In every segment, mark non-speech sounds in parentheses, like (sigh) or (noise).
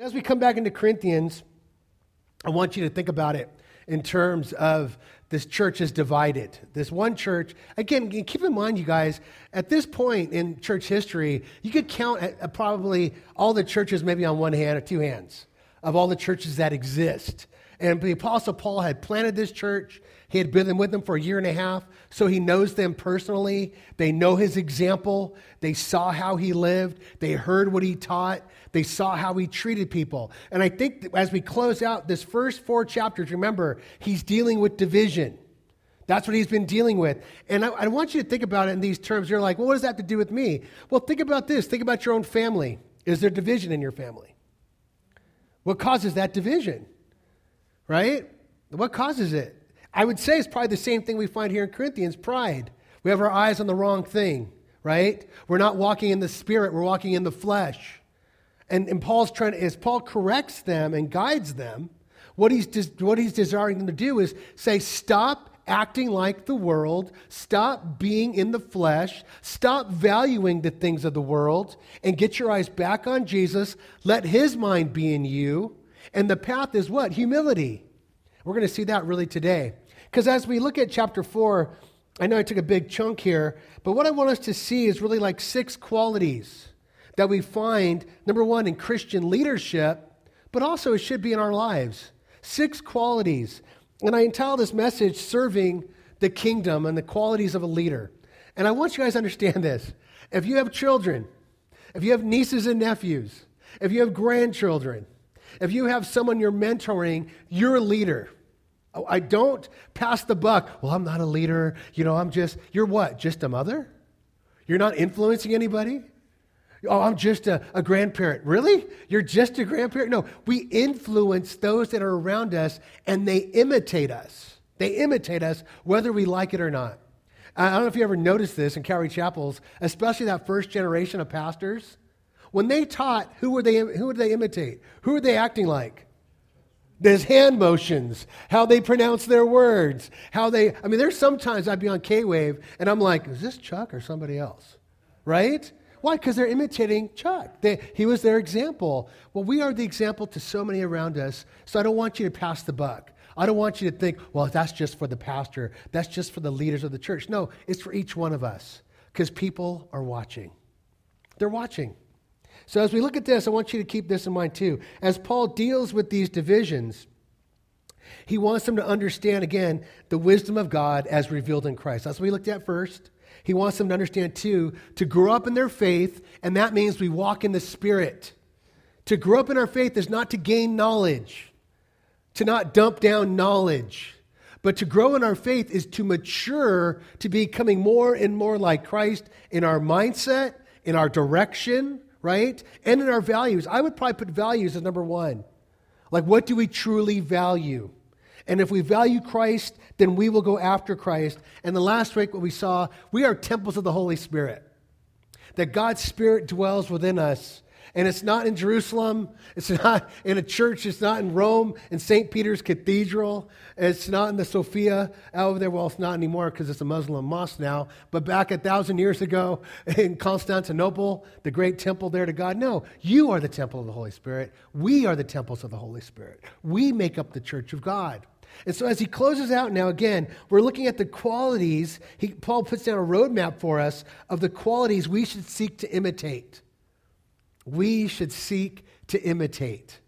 As we come back into Corinthians, I want you to think about it in terms of this church is divided. This one church, again, keep in mind, you guys, at this point in church history, you could count probably all the churches maybe on one hand or two hands of all the churches that exist. And the Apostle Paul had planted this church. He had been with them for a year and a half, so he knows them personally. They know his example. They saw how he lived. They heard what he taught. They saw how he treated people. And I think as we close out this first four chapters, remember, he's dealing with division. That's what he's been dealing with. And I, I, want you to think about it in these terms. You're like, well, what does that have to do with me? Well, think about this. Think about your own family. Is there division in your family? What causes that division? Right? What causes it? I would say it's probably the same thing we find here in Corinthians pride. We have our eyes on the wrong thing, right? We're not walking in the spirit, we're walking in the flesh. And, and Paul's trying to, as Paul corrects them and guides them, what he's, what he's desiring them to do is say, stop acting like the world, stop being in the flesh, stop valuing the things of the world, and get your eyes back on Jesus. Let his mind be in you. And the path is what? Humility. We're going to see that really today. Because as we look at chapter 4, I know I took a big chunk here, but what I want us to see is really like six qualities that we find, number one, in Christian leadership, but also it should be in our lives. Six qualities. And I entitled this message, Serving the Kingdom and the Qualities of a Leader. And I want you guys to understand this. If you have children, if you have nieces and nephews, if you have grandchildren, if you have someone you're mentoring, you're a leader. Oh, I don't pass the buck. Well, I'm not a leader. You know, I'm just, you're what? Just a mother? You're not influencing anybody? Oh, I'm just a, a, grandparent. Really? You're just a grandparent? No, we influence those that are around us and they imitate us. They imitate us whether we like it or not. I don't know if you ever noticed this in Calvary Chapels, especially that first generation of pastors. When they taught, who were they, who would they imitate? Who were they acting like? There's hand motions, how they pronounce their words, how they, I mean, there's sometimes I'd be on K Wave and I'm like, is this Chuck or somebody else? Right? Why? Because they're imitating Chuck. They, he was their example. Well, we are the example to so many around us, so I don't want you to pass the buck. I don't want you to think, well, that's just for the pastor, that's just for the leaders of the church. No, it's for each one of us because people are watching. They're watching. So as we look at this, I want you to keep this in mind too. As Paul deals with these divisions, he wants them to understand, again, the wisdom of God as revealed in Christ. That's what we looked at first. He wants them to understand, too, to grow up in their faith, and that means we walk in the Spirit. To grow up in our faith is not to gain knowledge, to not dump down knowledge, but to grow in our faith is to mature to becoming more and more like Christ in our mindset, in our direction, right? And in our values. I would probably put values as number one. Like, what do we truly value? And if we value Christ, then we will go after Christ. And the last week, what we saw, we are temples of the Holy Spirit. That God's Spirit dwells within us. And it's not in Jerusalem. It's (laughs) not in a church. It's not in Rome, in St. Peter's Cathedral. It's not in the Sophia over there. Well, it's not anymore because it's a Muslim mosque now. But back a thousand years ago (laughs) in Constantinople, the great temple there to God. No, you are the temple of the Holy Spirit. We are the temples of the Holy Spirit. We make up the church of God. And so, as he closes out now, again, we're looking at the qualities. He, Paul puts down a roadmap for us of the qualities we should seek to imitate. We should seek to imitate.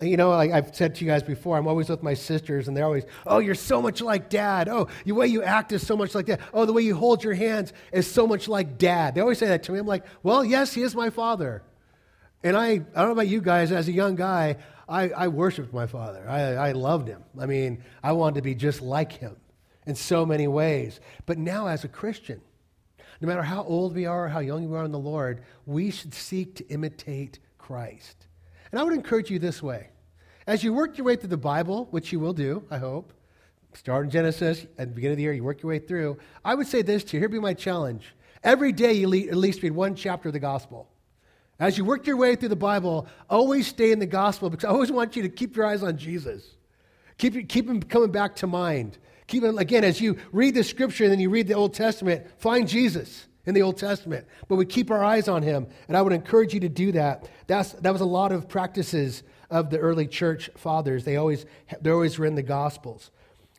You know, like I've said to you guys before, I'm always with my sisters, and they're always, oh, you're so much like dad. Oh, the way you act is so much like dad. Oh, the way you hold your hands is so much like dad. They always say that to me. I'm like, well, yes, he is my father. And I, I don't know about you guys, as a young guy, I, I worshiped my father. I, I loved him. I mean, I wanted to be just like him in so many ways. But now, as a Christian, no matter how old we are or how young we are in the Lord, we should seek to imitate Christ. And I would encourage you this way. As you work your way through the Bible, which you will do, I hope, start in Genesis, at the beginning of the year, you work your way through, I would say this to you. Here'd be my challenge. Every day, you at least read one chapter of the gospel. As you work your way through the Bible, always stay in the gospel because I always want you to keep your eyes on Jesus. Keep, keep him coming back to mind. Keep him, again, as you read the scripture and then you read the Old Testament, find Jesus in the Old Testament, but we keep our eyes on him. And I would encourage you to do that. That's, that was a lot of practices of the early church fathers. They always, they always were in the Gospels.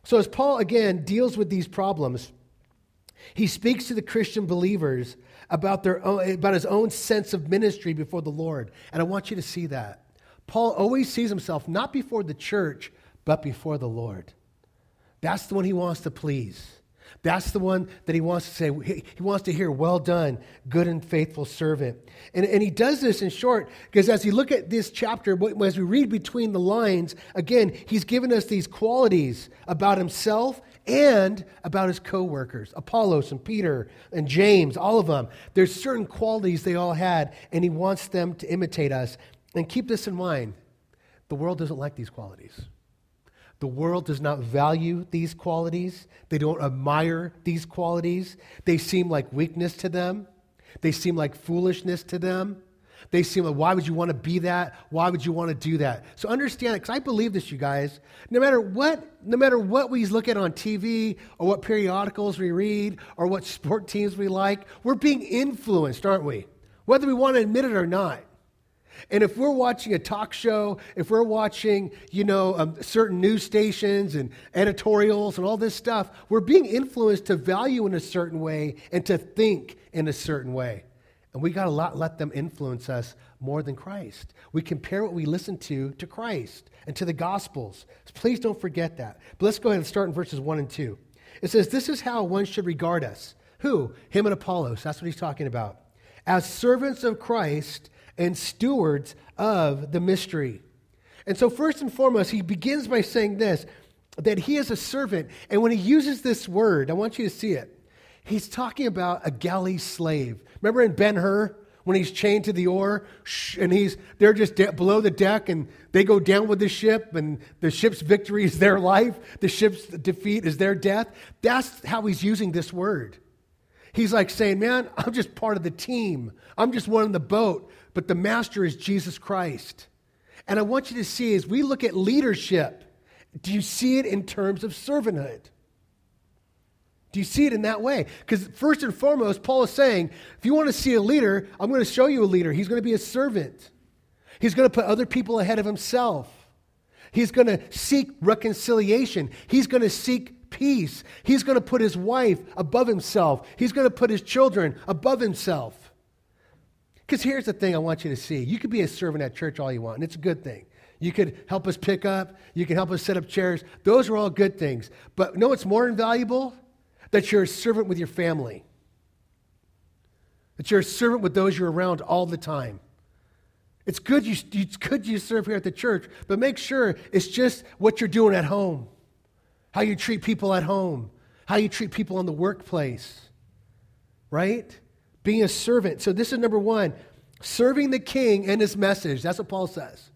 So as Paul, again, deals with these problems, he speaks to the Christian believers about, their own, about his own sense of ministry before the Lord. And I want you to see that. Paul always sees himself not before the church, but before the Lord. That's the one he wants to please. That's the one that he wants to say. He, wants to hear, well done, good and faithful servant. And, and he does this in short because as you look at this chapter, as we read between the lines, again, he's given us these qualities about himself and about his co-workers apollos and peter and james all of them there's certain qualities they all had and he wants them to imitate us and keep this in mind the world doesn't like these qualities the world does not value these qualities. They don't admire these qualities. They seem like weakness to them. They seem like foolishness to them. They seem like, why would you want to be that? Why would you want to do that? So understand it, because I believe this, you guys. No matter what, no matter what we look at on TV or what periodicals we read or what sport teams we like, we're being influenced, aren't we? Whether we want to admit it or not. And if we're watching a talk show, if we're watching, you know, um, certain news stations and editorials and all this stuff, we're being influenced to value in a certain way and to think in a certain way. And we got to let them influence us more than Christ. We compare what we listen to to Christ and to the Gospels. So please don't forget that. But let's go ahead and start in verses 1 and 2. It says, This is how one should regard us. Who? Him and Apollos. That's what he's talking about. As servants of Christ and stewards of the mystery. And so, first and foremost, he begins by saying this that he is a servant. And when he uses this word, I want you to see it. He's talking about a galley slave. Remember in Ben Hur? When he's chained to the oar and he's they're just de- below the deck and they go down with the ship and the ship's victory is their life, the ship's defeat is their death. That's how he's using this word. He's like saying, Man, I'm just part of the team. I'm just one in the boat but the master is Jesus Christ. And I want you to see as we look at leadership, do you see it in terms of servanthood? Do you see it in that way? Because first and foremost, Paul is saying, if you want to see a leader, I'm going to show you a leader. He's going to be a servant. He's going to put other people ahead of himself. He's going to seek reconciliation. He's going to seek peace. He's going to put his wife above himself. He's going to put his children above himself. Because here's the thing I want you to see. You could be a servant at church all you want, and it's a good thing. You could help us pick up, you can help us set up chairs. Those are all good things. But know what's more invaluable? That you're a servant with your family. That you're a servant with those you're around all the time. It's good you, it's good you serve here at the church, but make sure it's just what you're doing at home, how you treat people at home, how you treat people in the workplace, right? being a servant. So, this is number one serving the king and his message. That's what Paul says.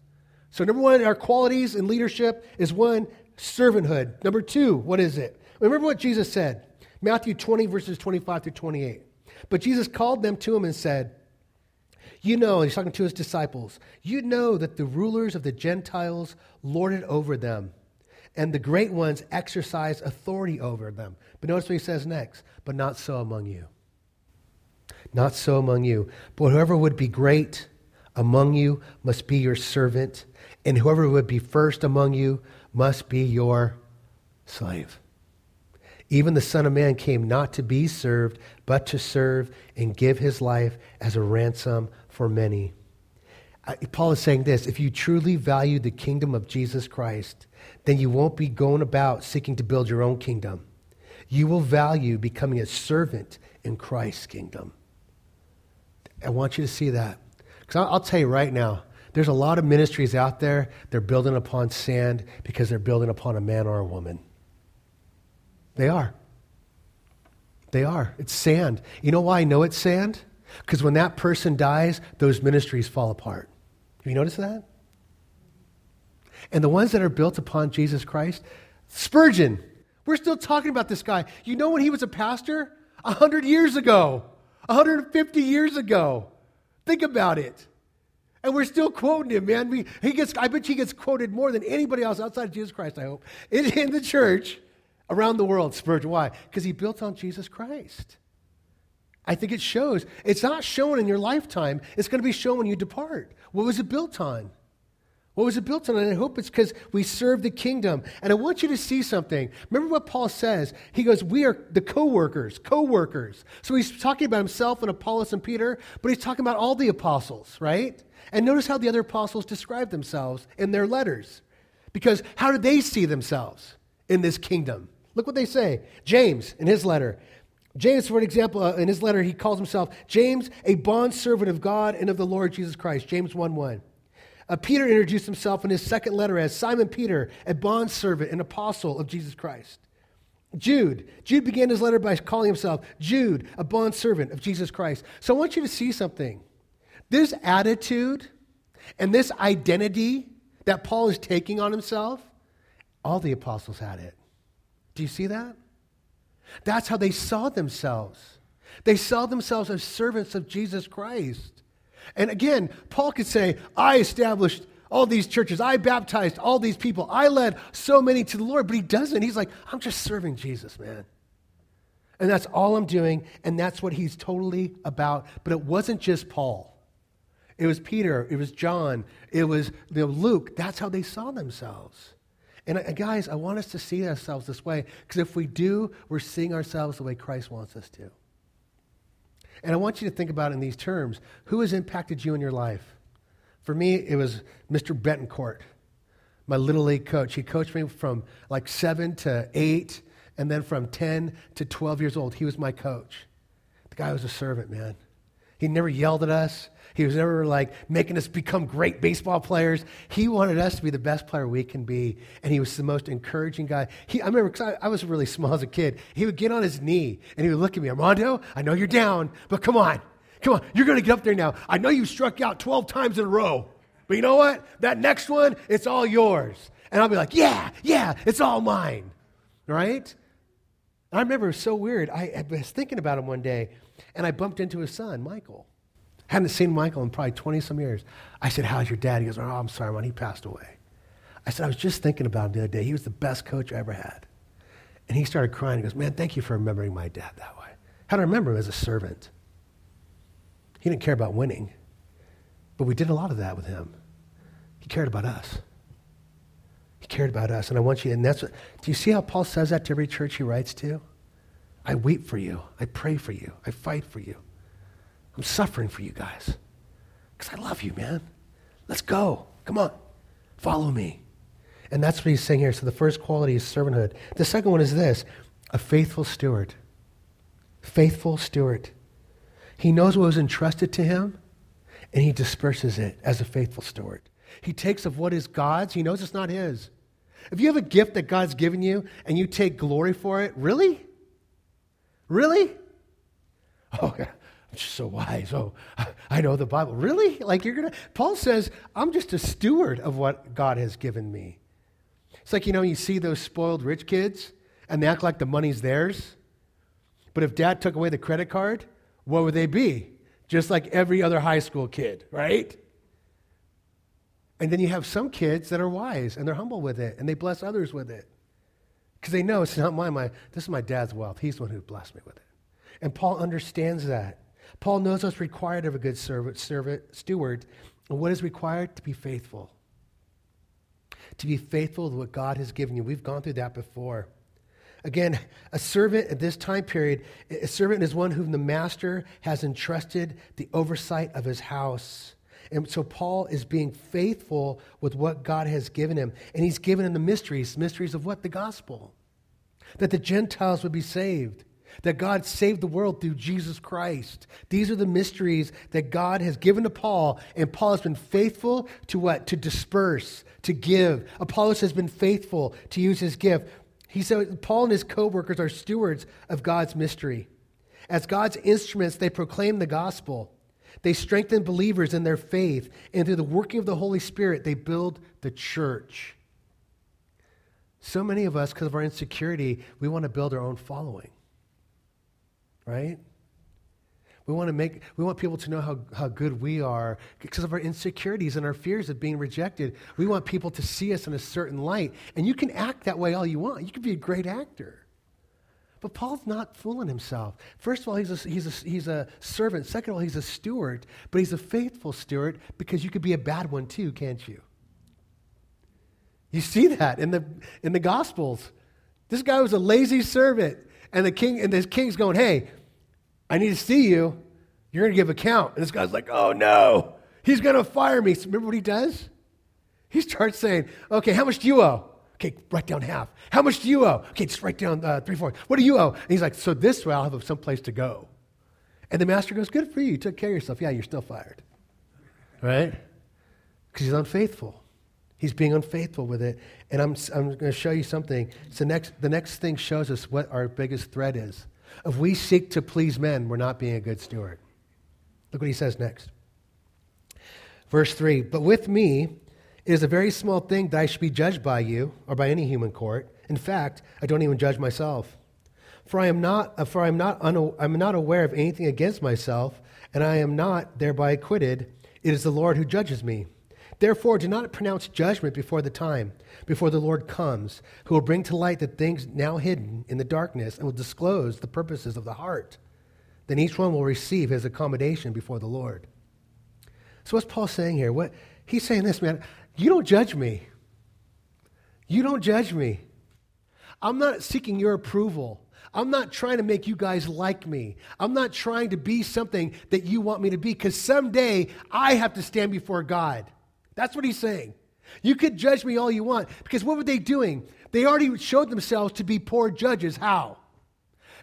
So, number one, our qualities in leadership is one, servanthood. Number two, what is it? Remember what Jesus said Matthew 20, verses 25 through 28. But Jesus called them to him and said, You know, he's talking to his disciples, you know that the rulers of the Gentiles lord it over them, and the great ones exercise authority over them. But notice what he says next, but not so among you. Not so among you. But whoever would be great among you must be your servant, and whoever would be first among you must be your slave. Even the Son of Man came not to be served, but to serve and give his life as a ransom for many. Paul is saying this if you truly value the kingdom of Jesus Christ, then you won't be going about seeking to build your own kingdom. You will value becoming a servant in Christ's kingdom. I want you to see that. Because I'll, tell you right now, there's a lot of ministries out there, they're building upon sand because they're building upon a man or a woman. They are. They are. It's sand. You know why I know it's sand? Because when that person dies, those ministries fall apart. Have you noticed that? And the ones that are built upon Jesus Christ, Spurgeon, we're still talking about this guy. You know when he was a pastor? A hundred years ago. 150 years ago. Think about it. And we're still quoting him, man. We, he gets, I bet he gets quoted more than anybody else outside of Jesus Christ, I hope, in, in the church around the world, Spurgeon. Why? Because he built on Jesus Christ. I think it shows. It's not shown in your lifetime, it's going to be shown when you depart. What was it built on? What was it built on? And I hope it's because we serve the kingdom. And I want you to see something. Remember what Paul says? He goes, We are the co workers, co workers. So he's talking about himself and Apollos and Peter, but he's talking about all the apostles, right? And notice how the other apostles describe themselves in their letters. Because how do they see themselves in this kingdom? Look what they say. James, in his letter, James, for an example, uh, in his letter, he calls himself James, a bondservant of God and of the Lord Jesus Christ. James 1 1. Uh, Peter introduced himself in his second letter as Simon Peter, a bondservant and apostle of Jesus Christ. Jude, Jude began his letter by calling himself Jude, a bondservant of Jesus Christ. So I want you to see something. This attitude and this identity that Paul is taking on himself, all the apostles had it. Do you see that? That's how they saw themselves. They saw themselves as servants of Jesus Christ. And again, Paul could say, I established all these churches, I baptized all these people, I led so many to the Lord, but he doesn't. He's like, I'm just serving Jesus, man. And that's all I'm doing, and that's what he's totally about. But it wasn't just Paul. It was Peter, it was John, it was you know, Luke. That's how they saw themselves. And uh, guys, I want us to see ourselves this way because if we do, we're seeing ourselves the way Christ wants us to. And I want you to think about in these terms who has impacted you in your life? For me, it was Mr. Betancourt, my little league coach. He coached me from like seven to eight, and then from 10 to 12 years old. He was my coach. The guy was a servant, man. He never yelled at us. He was never like making us become great baseball players. He wanted us to be the best player we can be. And he was the most encouraging guy. He, I remember, because I, I, was really small as a kid, he would get on his knee and he would look at me, Armando, I know you're down, but come on. Come on, you're going to get up there now. I know you struck out 12 times in a row, but you know what? That next one, it's all yours. And I'll be like, yeah, yeah, it's all mine. Right? I remember it was so weird. I was thinking about him one day, and I bumped into his son, Michael. Hadn't seen Michael in probably 20 some years. I said, How's your dad? He goes, Oh, I'm sorry, man. He passed away. I said, I was just thinking about him the other day. He was the best coach I ever had. And he started crying. He goes, Man, thank you for remembering my dad that way. How do I remember him as a servant? He didn't care about winning, but we did a lot of that with him. He cared about us. He cared about us. And I want you, and that's what, do you see how Paul says that to every church he writes to? I weep for you. I pray for you. I fight for you. I'm suffering for you guys because I love you, man. Let's go. Come on. Follow me. And that's what he's saying here. So the first quality is servanthood. The second one is this a faithful steward. Faithful steward. He knows what was entrusted to him and he disperses it as a faithful steward. He takes of what is God's, he knows it's not his. If you have a gift that God's given you and you take glory for it, really? Really? (laughs) Oh, yeah. I'm so wise. Oh, (laughs) I know the Bible. Really? Like you're going to. Paul says, I'm just a steward of what God has given me. It's like, you know, you see those spoiled rich kids and they act like the money's theirs. But if dad took away the credit card, what would they be? Just like every other high school kid, right? And then you have some kids that are wise and they're humble with it and they bless others with it. Because they know it's not my, my, this is my dad's wealth. He's the one who blessed me with it. And Paul understands that. Paul knows what's required of a good servant, servant, steward, and what is required to be faithful. To be faithful to what God has given you. We've gone through that before. Again, a servant at this time period, a servant is one whom the master has entrusted the oversight of his house. And so Paul is being faithful with what God has given him. And he's given him the mysteries, mysteries of what? The gospel. That the Gentiles would be saved that God saved the world through Jesus Christ. These are the mysteries that God has given to Paul, and Paul has been faithful to what? To disperse, to give. Apollos has been faithful to use his gift. He said Paul and his co-workers are stewards of God's mystery. As God's instruments, they proclaim the gospel. They strengthen believers in their faith, and through the working of the Holy Spirit, they build the church. So many of us, because of our insecurity, we want to build our own following right? We want to make, we want people to know how, how good we are because of our insecurities and our fears of being rejected. We want people to see us in a certain light. And you can act that way all you want. You can be a great actor. But Paul's not fooling himself. First of all, he's a, he's, a, he's a servant. Second of all, he's a steward, but he's a faithful steward because you could be a bad one too, can't you? You see that in the, in the Gospels. This guy was a lazy servant, and the king and this king's going, "Hey, I need to see you. You're going to give account." And this guy's like, "Oh no, he's going to fire me." So remember what he does? He starts saying, "Okay, how much do you owe?" Okay, write down half. How much do you owe? Okay, just write down uh, three fourths. What do you owe? And he's like, "So this way, I'll have some place to go." And the master goes, "Good for you. You took care of yourself. Yeah, you're still fired, right? Because he's unfaithful." He's being unfaithful with it. And I'm, I'm going to show you something. So next, the next thing shows us what our biggest threat is. If we seek to please men, we're not being a good steward. Look what he says next. Verse 3 But with me, it is a very small thing that I should be judged by you or by any human court. In fact, I don't even judge myself. For I am not, for I am not, I'm not aware of anything against myself, and I am not thereby acquitted. It is the Lord who judges me. Therefore, do not pronounce judgment before the time, before the Lord comes, who will bring to light the things now hidden in the darkness and will disclose the purposes of the heart. Then each one will receive his accommodation before the Lord. So, what's Paul saying here? What he's saying this, man, you don't judge me. You don't judge me. I'm not seeking your approval. I'm not trying to make you guys like me. I'm not trying to be something that you want me to be because someday I have to stand before God. That's what he's saying. You could judge me all you want because what were they doing? They already showed themselves to be poor judges. How?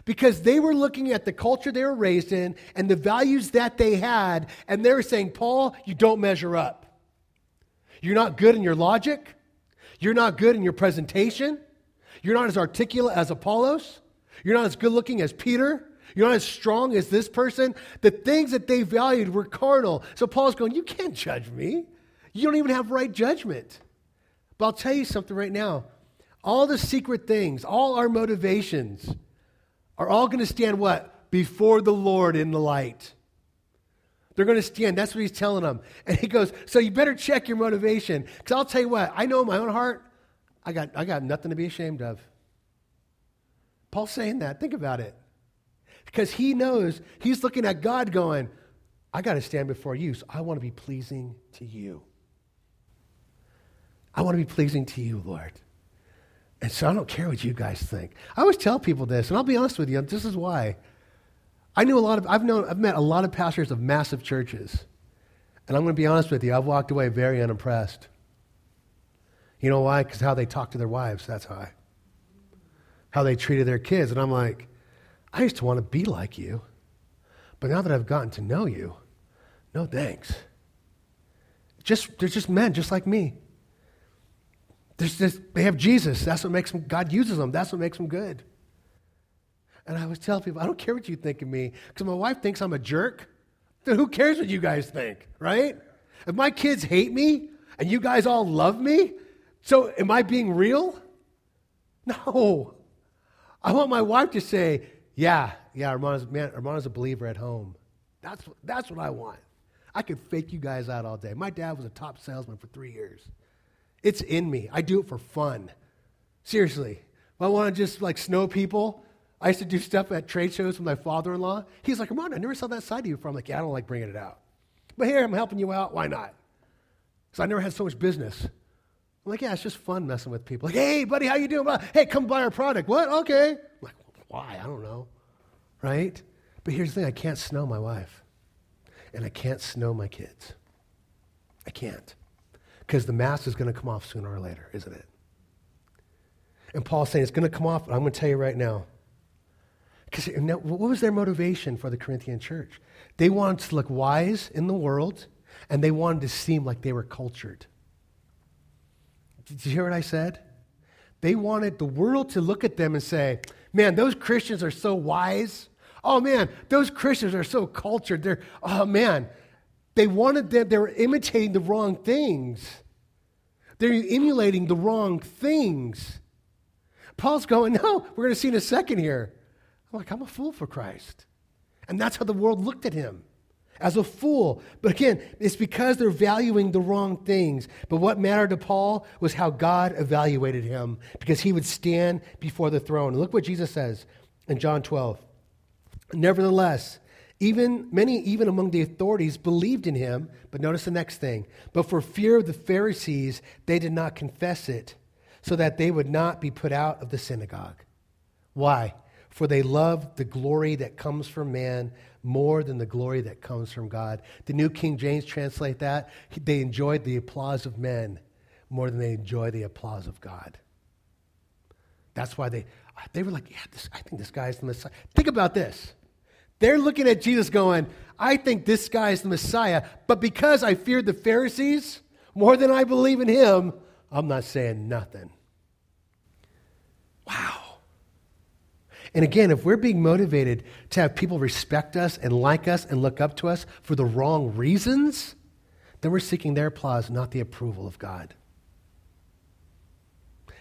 Because they were looking at the culture they were raised in and the values that they had, and they were saying, Paul, you don't measure up. You're not good in your logic. You're not good in your presentation. You're not as articulate as Apollos. You're not as good looking as Peter. You're not as strong as this person. The things that they valued were carnal. So Paul's going, You can't judge me. You don't even have right judgment. But I'll tell you something right now. All the secret things, all our motivations are all going to stand what? Before the Lord in the light. They're going to stand. That's what he's telling them. And he goes, So you better check your motivation. Because I'll tell you what, I know my own heart, I got, I got nothing to be ashamed of. Paul's saying that. Think about it. Because he knows, he's looking at God going, I got to stand before you, so I want to be pleasing to you. I want to be pleasing to you, Lord. And so I don't care what you guys think. I always tell people this, and I'll be honest with you, this is why. I knew a lot of, I've known, I've met a lot of pastors of massive churches. And I'm going to be honest with you, I've walked away very unimpressed. You know why? Because how they talk to their wives, that's why. How they treated their kids. And I'm like, I used to want to be like you. But now that I've gotten to know you, no thanks. Just, they're just men, just like me. They have Jesus. That's what makes them, God uses them. That's what makes them good. And I always tell people, I don't care what you think of me, because my wife thinks I'm a jerk. Then who cares what you guys think, right? If my kids hate me and you guys all love me, so am I being real? No. I want my wife to say, yeah, yeah, Armando's, man, Armando's a believer at home. That's, that's what I want. I could fake you guys out all day. My dad was a top salesman for three years. It's in me. I do it for fun. Seriously. If I want to just like snow people, I used to do stuff at trade shows with my father in law. He's like, Come on, I never saw that side of you before. I'm like, Yeah, I don't like bringing it out. But here, I'm helping you out. Why not? Because I never had so much business. I'm like, Yeah, it's just fun messing with people. Like, Hey, buddy, how you doing? Hey, come buy our product. What? Okay. I'm like, Why? I don't know. Right? But here's the thing I can't snow my wife, and I can't snow my kids. I can't. Because the mask is going to come off sooner or later, isn't it? And Paul's saying it's going to come off, I'm going to tell you right now. Because what was their motivation for the Corinthian church? They wanted to look wise in the world, and they wanted to seem like they were cultured. Did you hear what I said? They wanted the world to look at them and say, man, those Christians are so wise. Oh man, those Christians are so cultured. They're, oh man, they wanted them, they were imitating the wrong things. They're emulating the wrong things. Paul's going, no, we're going to see in a second here. I'm like, I'm a fool for Christ. And that's how the world looked at him as a fool. But again, it's because they're valuing the wrong things. But what mattered to Paul was how God evaluated him because he would stand before the throne. And look what Jesus says in John 12. Nevertheless, even many even among the authorities believed in him, but notice the next thing. But for fear of the Pharisees, they did not confess it, so that they would not be put out of the synagogue. Why? For they loved the glory that comes from man more than the glory that comes from God. The New King James translate that. They enjoyed the applause of men more than they enjoy the applause of God. That's why they, they were like, yeah, this, I think this guy's the Messiah. Think about this. They're looking at Jesus going, I think this guy is the Messiah, but because I feared the Pharisees more than I believe in him, I'm not saying nothing. Wow. And again, if we're being motivated to have people respect us and like us and look up to us for the wrong reasons, then we're seeking their applause, not the approval of God.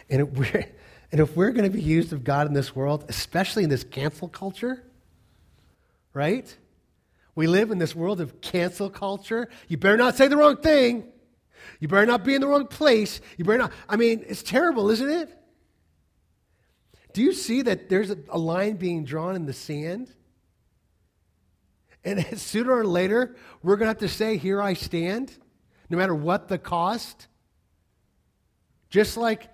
And if we're, (laughs) and if we're going to be used of God in this world, especially in this cancel culture, right? We live in this world of cancel culture. You better not say the wrong thing. You better not be in the wrong place. You better not. I mean, it's terrible, isn't it? Do you see that there's a, line being drawn in the sand? And (laughs) sooner or later, we're going to have to say, Here I stand, no matter what the cost. Just like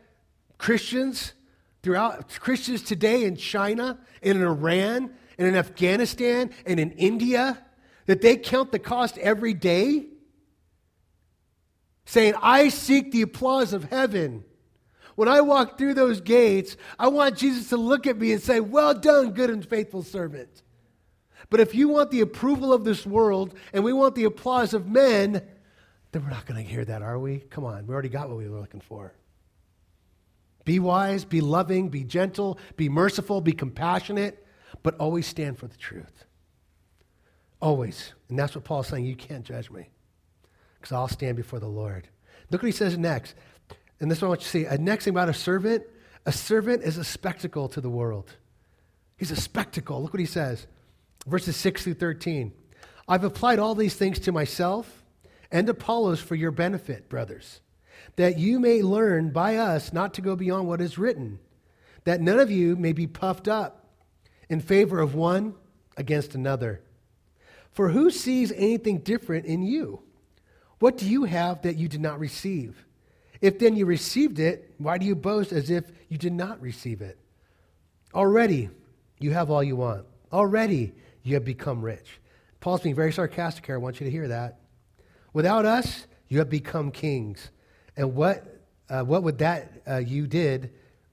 Christians throughout Christians today in China in Iran and in Afghanistan and in India that they count the cost every day, saying, I seek the applause of heaven. When I walk through those gates, I want Jesus to look at me and say, Well done, good and faithful servant. But if you want the approval of this world and we want the applause of men, then we're not going to hear that, are we? Come on, we already got what we were looking for. Be wise, be loving, be gentle, be merciful, be compassionate, but always stand for the truth. Always. And that's what Paul's saying. You can't judge me because I'll stand before the Lord. Look what he says next. And this is what I want you to see. A next thing about a servant a servant is a spectacle to the world. He's a spectacle. Look what he says. Verses 6 through 13. I've applied all these things to myself and Apollos for your benefit, brothers that you may learn by us not to go beyond what is written, that none of you may be puffed up in favor of one against another. For who sees anything different in you? What do you have that you did not receive? If then you received it, why do you boast as if you did not receive it? Already you have all you want. Already you have become rich. Paul's being very sarcastic here. I want you to hear that. Without us, you have become kings. And what, uh, what would that uh, you did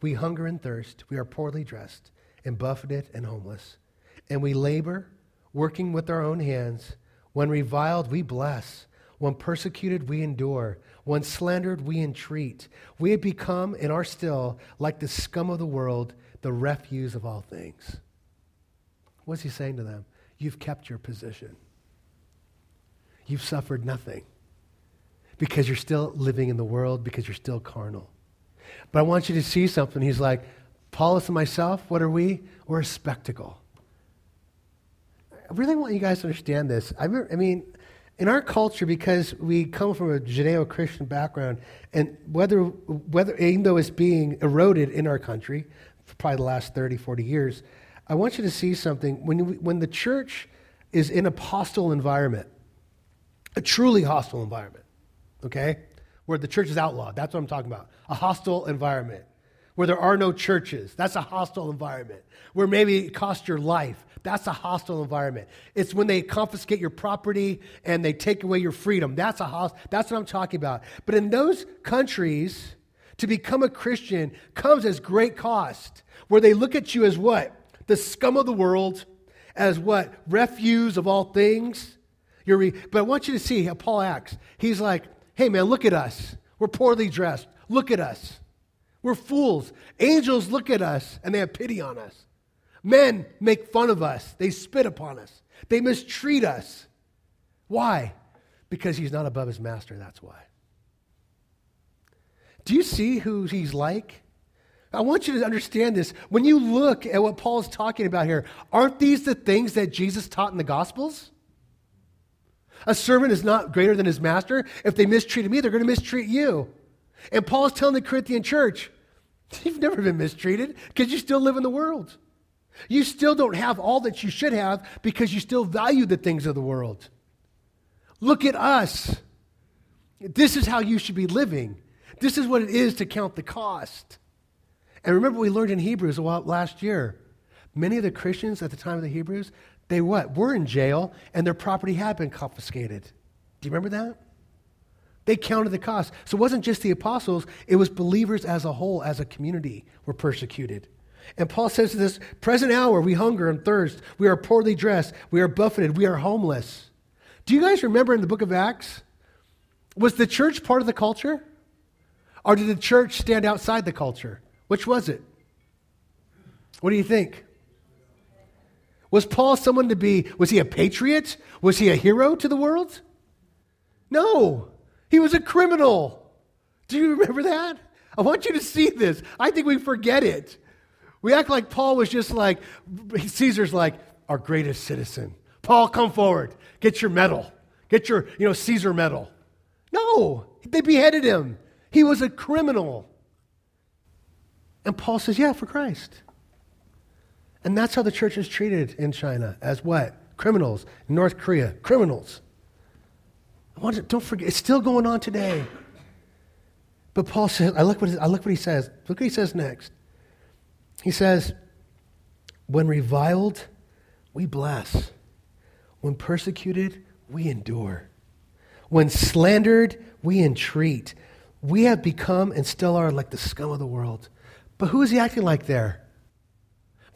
we hunger and thirst, we are poorly dressed, and buffeted and homeless. And we labor, working with our own hands. When reviled, we bless. When persecuted, we endure. When slandered, we entreat. We have become and are still like the scum of the world, the refuse of all things. What's he saying to them? You've kept your position. You've suffered nothing because you're still living in the world, because you're still carnal. But I want you to see something. He's like, Apollos and myself, what are we? We're a spectacle. I really want you guys to understand this. I, mean, in our culture, because we come from a Judeo Christian background, and whether, whether, even though it's being eroded in our country for probably the last 30, 40 years, I want you to see something. When, we, when the church is in a hostile environment, a truly hostile environment, okay? Where the church is outlawed. That's what I'm talking about. A hostile environment. Where there are no churches. That's a hostile environment. Where maybe it costs your life. That's a hostile environment. It's when they confiscate your property and they take away your freedom. That's a host- that's what I'm talking about. But in those countries, to become a Christian comes as great cost. Where they look at you as what? The scum of the world, as what? Refuse of all things. Re- but I want you to see how Paul acts. He's like, Hey, man, look at us. We're poorly dressed. Look at us. We're fools. Angels look at us and they have pity on us. Men make fun of us, they spit upon us, they mistreat us. Why? Because he's not above his master, that's why. Do you see who he's like? I want you to understand this. When you look at what Paul's talking about here, aren't these the things that Jesus taught in the Gospels? A servant is not greater than his master. If they mistreated me, they're going to mistreat you. And Paul's telling the Corinthian church, (laughs) you've never been mistreated because you still live in the world. You still don't have all that you should have because you still value the things of the world. Look at us. This is how you should be living. This is what it is to count the cost. And remember, we learned in Hebrews last year. Many of the Christians at the time of the Hebrews, they what? Were in jail and their property had been confiscated. Do you remember that? They counted the cost. So it wasn't just the apostles, it was believers as a whole, as a community, were persecuted. And Paul says to this present hour, we hunger and thirst, we are poorly dressed, we are buffeted, we are homeless. Do you guys remember in the book of Acts? Was the church part of the culture? Or did the church stand outside the culture? Which was it? What do you think? Was Paul someone to be, was he a patriot? Was he a hero to the world? No, he was a criminal. Do you remember that? I want you to see this. I think we forget it. We act like Paul was just like, Caesar's like our greatest citizen. Paul, come forward. Get your medal. Get your, you know, Caesar medal. No, they beheaded him. He was a criminal. And Paul says, yeah, for Christ. And that's how the church is treated in China as what? Criminals. North Korea, criminals. I want to, don't forget, it's still going on today. But Paul says, I look, what, I look what he says. Look what he says next. He says, When reviled, we bless. When persecuted, we endure. When slandered, we entreat. We have become and still are like the scum of the world. But who is he acting like there?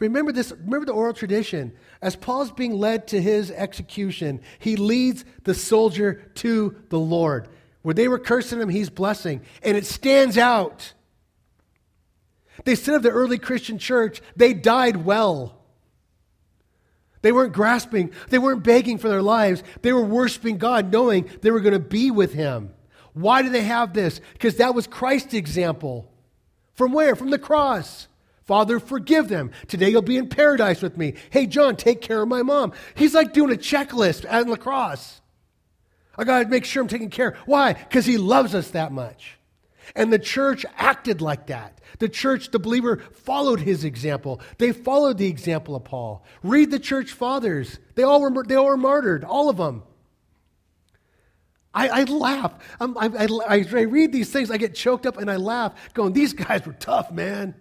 Remember this, remember the oral tradition. As Paul's being led to his execution, he leads the soldier to the Lord. Where they were cursing him, he's blessing. And it stands out. They said of the early Christian church, they died well. They weren't grasping, they weren't begging for their lives. They were worshiping God, knowing they were going to be with Him. Why do they have this? Because that was Christ's example. From where? From the cross. Father, forgive them. Today you'll be in paradise with me. Hey, John, take care of my mom. He's like doing a checklist at the cross. I got to make sure I'm taking care. Why? Because he loves us that much. And the church acted like that. The church, the believer, followed his example. They followed the example of Paul. Read the church fathers. They all were, they all were martyred, all of them. I, I laugh. I, I, I read these things, I get choked up and I laugh, going, These guys were tough, man.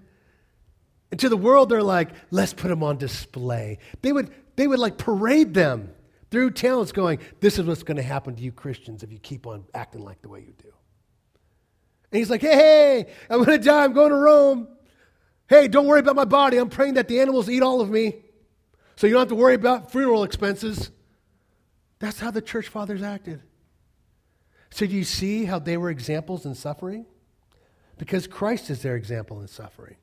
And to the world, they're like, let's put them on display. They would, they would like parade them through towns going, this is what's going to happen to you Christians if you keep on acting like the way you do. And he's like, hey, hey, I'm going to die. I'm going to Rome. Hey, don't worry about my body. I'm praying that the animals eat all of me so you don't have to worry about funeral expenses. That's how the church fathers acted. So do you see how they were examples in suffering? Because Christ is their example in suffering.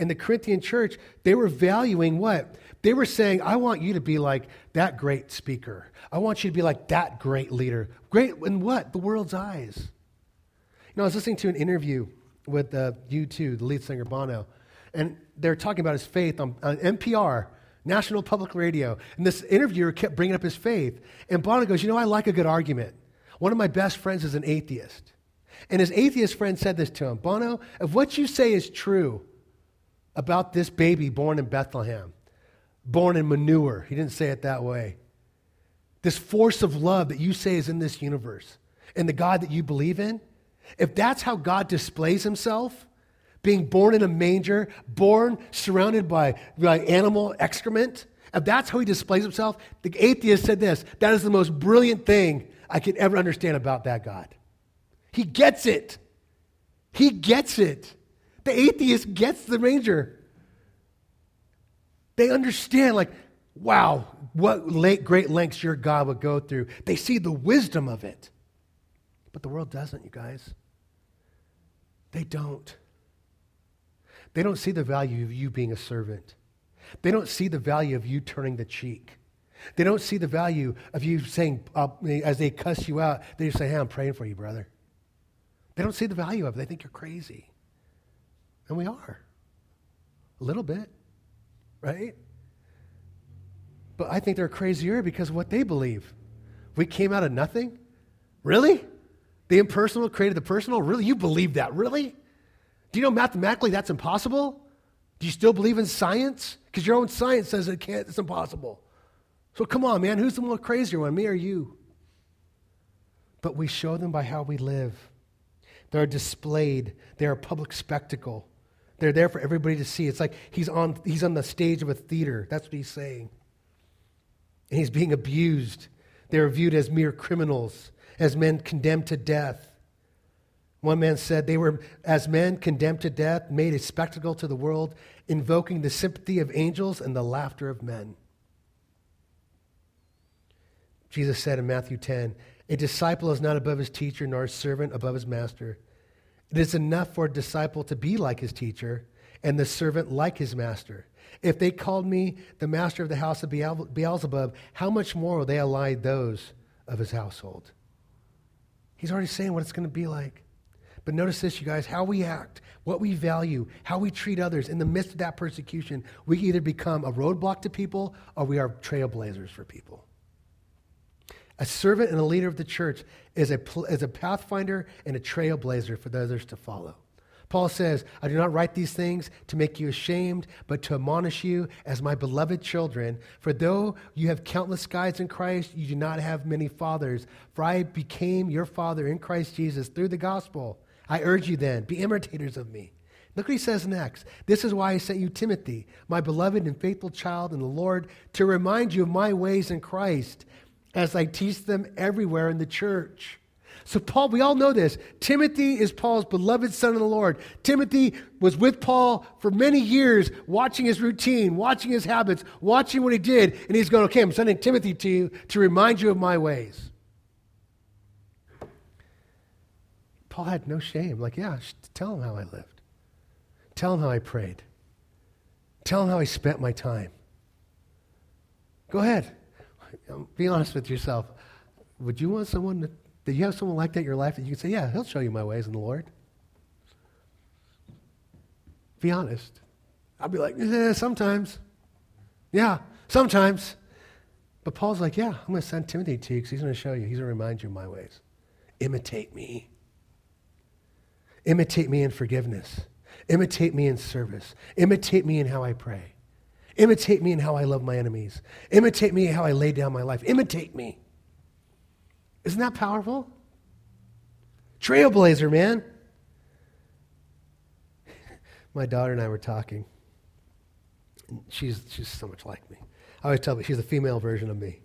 And the Corinthian church, they were valuing what? They were saying, I want you to be like that great speaker. I want you to be like that great leader. Great in what? The world's eyes. You know, I was listening to an interview with uh, U2, the lead singer Bono, and they're talking about his faith on, on NPR, National Public Radio. And this interviewer kept bringing up his faith. And Bono goes, You know, I like a good argument. One of my best friends is an atheist. And his atheist friend said this to him Bono, if what you say is true, about this baby born in Bethlehem, born in manure. He didn't say it that way. This force of love that you say is in this universe and the God that you believe in, if that's how God displays himself, being born in a manger, born surrounded by, by animal excrement, if that's how he displays himself, the atheist said this that is the most brilliant thing I could ever understand about that God. He gets it. He gets it. The atheist gets the ranger. They understand, like, wow, what great lengths your God would go through. They see the wisdom of it. But the world doesn't, you guys. They don't. They don't see the value of you being a servant. They don't see the value of you turning the cheek. They don't see the value of you saying, uh, as they cuss you out, they just say, hey, I'm praying for you, brother. They don't see the value of it. They think you're crazy. And we are. A little bit, right? But I think they're crazier because of what they believe. We came out of nothing? Really? The impersonal created the personal? Really? You believe that? Really? Do you know mathematically that's impossible? Do you still believe in science? Because your own science says it can't, it's impossible. So come on, man, who's the more crazier one, me or you? But we show them by how we live. They're displayed, they're a public spectacle. They're there for everybody to see. It's like he's on, he's on the stage of a theater. That's what he's saying. And he's being abused. They're viewed as mere criminals, as men condemned to death. One man said they were, as men condemned to death, made a spectacle to the world, invoking the sympathy of angels and the laughter of men. Jesus said in Matthew 10, A disciple is not above his teacher, nor a servant above his master. It is enough for a disciple to be like his teacher, and the servant like his master. If they called me the master of the house of Beelzebub, how much more will they ally those of his household? He's already saying what it's going to be like. But notice this, you guys how we act, what we value, how we treat others in the midst of that persecution. We either become a roadblock to people or we are trailblazers for people. A servant and a leader of the church is a, is a pathfinder and a trailblazer for the others to follow. Paul says, I do not write these things to make you ashamed, but to admonish you as my beloved children. For though you have countless guides in Christ, you do not have many fathers. For I became your father in Christ Jesus through the gospel. I urge you then, be imitators of me. Look what he says next. This is why I sent you Timothy, my beloved and faithful child in the Lord, to remind you of my ways in Christ as I teach them everywhere in the church. So, Paul, we all know this. Timothy is Paul's beloved son of the Lord. Timothy was with Paul for many years, watching his routine, watching his habits, watching what he did. And he's going, okay, I'm sending Timothy to you to remind you of my ways. Paul had no shame. Like, yeah, tell him how I lived. Tell him how I prayed. Tell him how I spent my time. Go ahead. Be honest with yourself. Would you want someone did you have someone like that in your life that you can say, yeah, he'll show you my ways in the Lord? Be honest. I'll be like, eh, sometimes. Yeah, sometimes. But Paul's like, yeah, I'm going to send Timothy to you because he's going to show you. He's going to remind you of my ways. Imitate me. Imitate me in forgiveness. Imitate me in service. Imitate me in how I pray. Imitate me in how I love my enemies. Imitate me in how I lay down my life. Imitate me. Isn't that powerful? Trailblazer, man. (laughs) my daughter and I were talking. She's, she's so much like me. I always tell her she's a female version of me.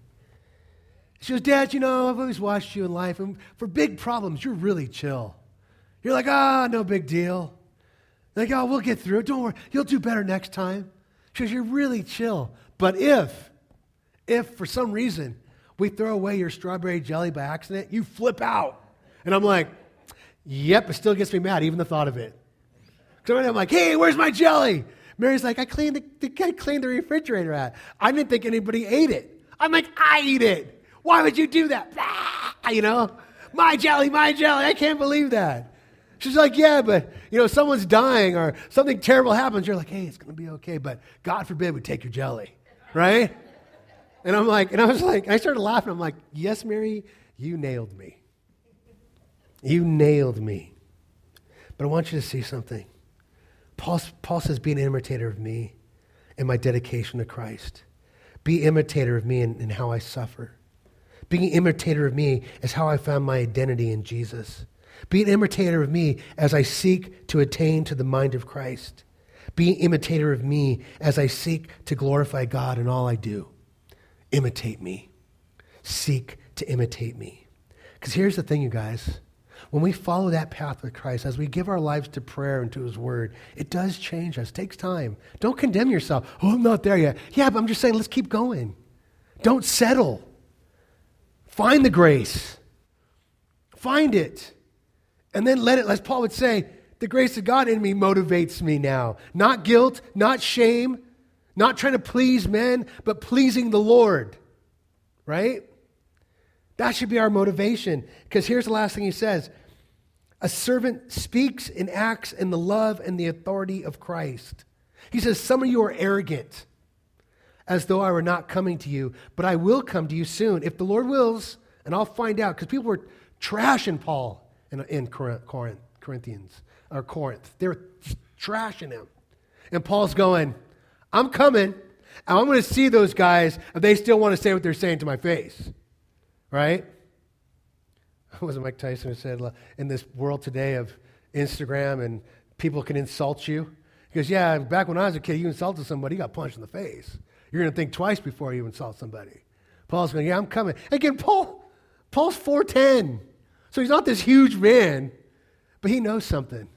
She goes, Dad, you know, I've always watched you in life, and for big problems, you're really chill. You're like, ah, oh, no big deal. Like, oh, we'll get through it. Don't worry. You'll do better next time. Goes, you're really chill. But if, if for some reason we throw away your strawberry jelly by accident, you flip out. And I'm like, yep, it still gets me mad, even the thought of it. So I'm like, hey, where's my jelly? Mary's like, I cleaned the, the, I cleaned the refrigerator out. I didn't think anybody ate it. I'm like, I eat it. Why would you do that? You know, my jelly, my jelly. I can't believe that. She's like, yeah, but you know, someone's dying or something terrible happens. You're like, hey, it's to be okay, but God forbid we take your jelly, right? And I'm like, and I was like, I started laughing. I'm like, yes, Mary, you nailed me. You nailed me. But I want you to see something. Paul, Paul says, be an imitator of me and my dedication to Christ. Be imitator of me in, in how I suffer. Being imitator of me is how I found my identity in Jesus. Be an imitator of me as I seek to attain to the mind of Christ. Be an imitator of me as I seek to glorify God in all I do. Imitate me. Seek to imitate me. Because here's the thing, you guys. When we follow that path with Christ, as we give our lives to prayer and to His Word, it does change us. It takes time. Don't condemn yourself. Oh, I'm not there yet. Yeah, but I'm just saying, let's keep going. Don't settle. Find the grace. Find it. And then let it, as Paul would say, the grace of God in me motivates me now. Not guilt, not shame, Not trying to please men, but pleasing the Lord. Right? That should be our motivation. Because here's the last thing he says a servant speaks and acts in the love and the authority of Christ. He says, Some of you are arrogant, as though I were not coming to you, but I will come to you soon. If the Lord wills, and I'll find out, because people were trashing Paul in, in Corinth, Corinthians, or Corinth. They're trashing him. And Paul's going, I'm coming, and I'm going to see those guys if they still want to say what they're saying to my face. Right? (laughs) Was it Mike Tyson who said, in this world today of Instagram and people can insult you? He goes, Yeah, back when I was a kid, you insulted somebody, you got punched in the face. You're going to think twice before you insult somebody. Paul's going, Yeah, I'm coming. Again, Paul, Paul's 4'10. So he's not this huge man, but he knows something.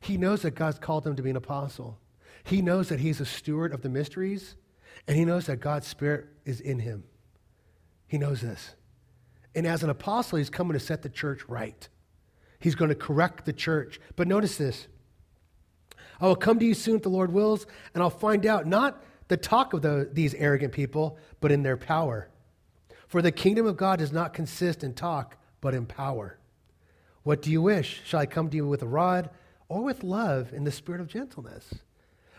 He knows that God's called him to be an apostle. He knows that he's a steward of the mysteries, and he knows that God's Spirit is in him. He knows this. And as an apostle, he's coming to set the church right. He's going to correct the church. But notice this I will come to you soon if the Lord wills, and I'll find out not the talk of the, these arrogant people, but in their power. For the kingdom of God does not consist in talk, but in power. What do you wish? Shall I come to you with a rod or with love in the spirit of gentleness?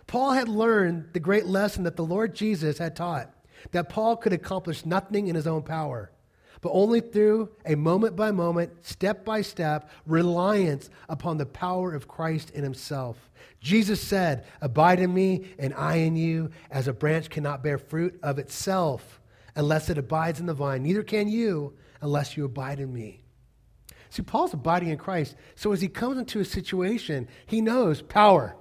Paul had learned the great lesson that the Lord Jesus had taught that Paul could accomplish nothing in his own power but only through a moment by moment, step by step reliance upon the power of Christ in himself. Jesus said, Abide in me and I in you, as a branch cannot bear fruit of itself unless it abides in the vine. Neither can you unless you abide in me. See, Paul's abiding in Christ. So as he comes into a situation, he knows power,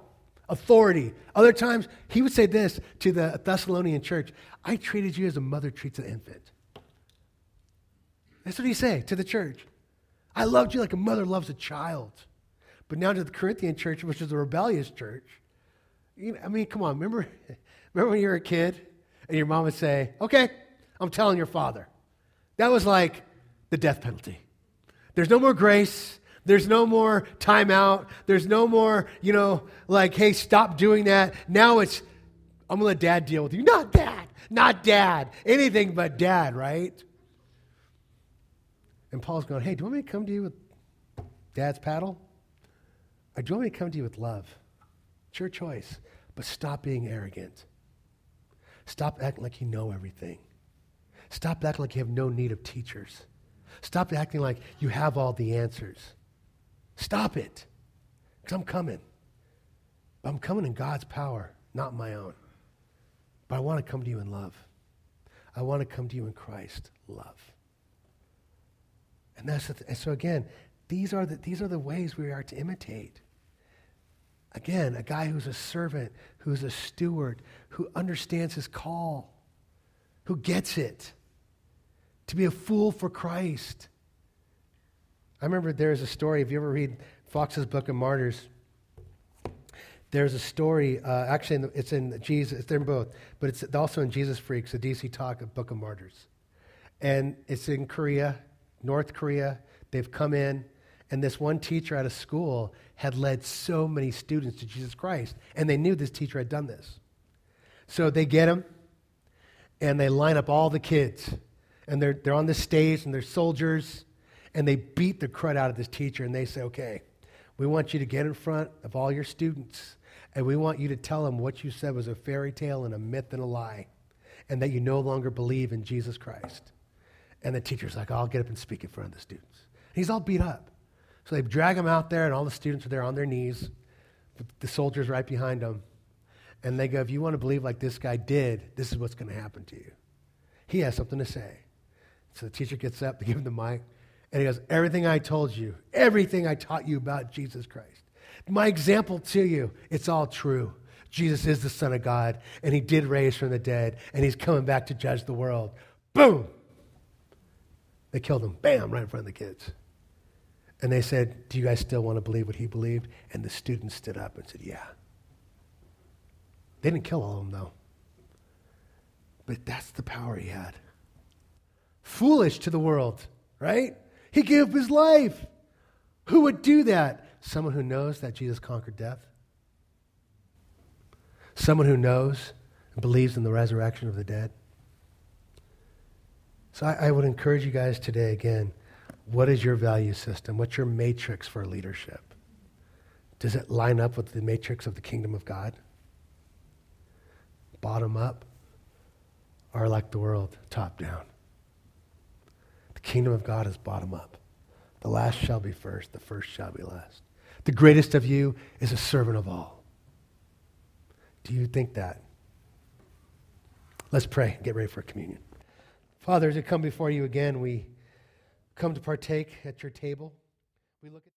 authority. Other times, he would say this to the Thessalonian church I treated you as a mother treats an infant. That's what he say to the church. I loved you like a mother loves a child. But now to the Corinthian church, which is a rebellious church, you know, I mean, come on, remember, (laughs) remember when you were a kid and your mom would say, okay, I'm telling your father. That was like the death penalty. There's no more grace. There's no more timeout. There's no more, you know, like, hey, stop doing that. Now it's, I'm going to let dad deal with you. Not dad. Not dad. Anything but dad, right? And Paul's going, hey, do you want me to come to you with dad's paddle? Or do you want me to come to you with love? It's your choice. But stop being arrogant. Stop acting like you know everything. Stop acting like you have no need of teachers. Stop acting like you have all the answers. Stop it. Because I'm coming. I'm coming in God's power, not my own. But I want to come to you in love. I want to come to you in Christ, love. And, that's th- and so again, these are, the, these are the ways we are to imitate. Again, a guy who's a servant, who's a steward, who understands his call, who gets it, to be a fool for Christ. I remember there's a story, if you ever read Fox's Book of Martyrs, there's a story, uh, actually, it's in Jesus, it's in both, but it's also in Jesus Freaks, a DC Talk of Book of Martyrs. And it's in Korea, North Korea. They've come in, and this one teacher at a school had led so many students to Jesus Christ, and they knew this teacher had done this. So they get him, and they line up all the kids, and they're, they're on the stage, and they're soldiers, and they beat the crud out of this teacher, and they say, okay, we want you to get in front of all your students, and we want you to tell them what you said was a fairy tale and a myth and a lie, and that you no longer believe in Jesus Christ. And the teacher's like, I'll get up and speak in front of the students. And he's all beat up. So they drag him out there, and all the students are there on their knees. The soldiers right behind them. And they go, If you want to believe like this guy did, this is what's going to happen to you. He has something to say. So the teacher gets up, they give him the mic, and he goes, Everything I told you, everything I taught you about Jesus Christ, my example to you, it's all true. Jesus is the Son of God, and he did raise from the dead, and he's coming back to judge the world. Boom! They killed him, bam, right in front of the kids. And they said, Do you guys still want to believe what he believed? And the students stood up and said, Yeah. They didn't kill all of them, though. But that's the power he had. Foolish to the world, right? He gave up his life. Who would do that? Someone who knows that Jesus conquered death. Someone who knows and believes in the resurrection of the dead. So I, I would encourage you guys today again what is your value system? What's your matrix for leadership? Does it line up with the matrix of the kingdom of God? Bottom up, or like the world, top down? The kingdom of God is bottom up. The last shall be first, the first shall be last. The greatest of you is a servant of all. Do you think that? Let's pray. Get ready for communion. Father, as we come before you again, we come to partake at your table. We look at